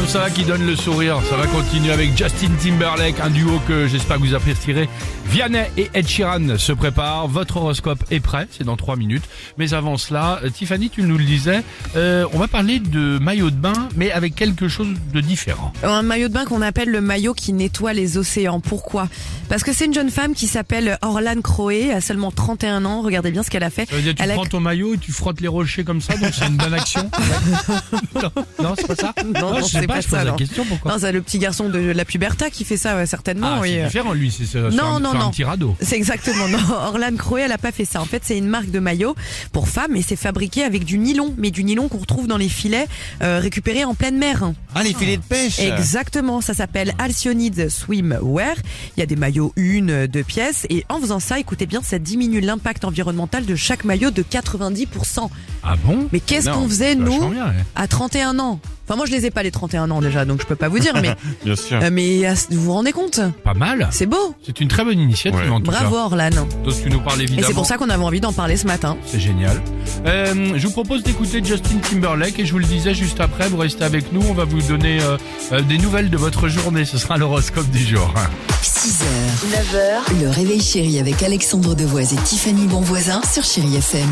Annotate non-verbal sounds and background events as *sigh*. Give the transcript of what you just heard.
Comme ça qui donnent le sourire. Ça va continuer avec Justin Timberlake, un duo que j'espère que vous apprécierez. Vianney et Ed Sheeran se préparent. Votre horoscope est prêt, c'est dans 3 minutes. Mais avant cela, euh, Tiffany, tu nous le disais, euh, on va parler de maillot de bain, mais avec quelque chose de différent. Un maillot de bain qu'on appelle le maillot qui nettoie les océans. Pourquoi? Parce que c'est une jeune femme qui s'appelle Orlan Croé, a seulement 31 ans. Regardez bien ce qu'elle a fait. Ça veut dire tu Elle a- prends ton maillot et tu frottes les rochers comme ça, donc c'est une bonne action *laughs* Non, non, c'est pas ça Non, non, sais c'est pas, pas je pose ça, la non. question, pourquoi Non, c'est le petit garçon de la puberta qui fait ça, ouais, certainement. Ah, oui. c'est différent, lui, c'est sur, Non, un, non, sur un non. petit radeau. C'est exactement non. *laughs* Orlan Croé, elle a pas fait ça. En fait, c'est une marque de maillot pour femmes et c'est fabriqué avec du nylon, mais du nylon qu'on retrouve dans les filets euh, récupérés en pleine mer. Ah, les filets de pêche Exactement, ça s'appelle Alcyonid Swimwear. Il y a des maillots une, deux pièces et en faisant ça, écoutez bien, ça diminue l'impact environnemental de chaque maillot de 90%. Ah bon? Mais qu'est-ce Non, qu'on faisait nous vachement bien, ouais. à 31 ans? Enfin moi je les ai pas les 31 ans déjà donc je peux pas vous dire mais *laughs* Bien sûr. euh, mais à- vous vous rendez compte Pas mal. C'est beau. C'est une très bonne initiative Ouais. en tout Bravo cas. Orlan. Donc tu nous parles Et évidemment. c'est pour ça qu'on avait envie d'en parler ce matin. C'est génial. Euh, je vous propose d'écouter Justin Timberlake et je vous le disais juste après, vous restez avec nous, on va vous donner euh, euh, des nouvelles de votre journée. Ce sera l'horoscope du jour. 6h, 9h, le réveil chéri avec Alexandre Devoise et Tiffany Bonvoisin sur Chéri FM.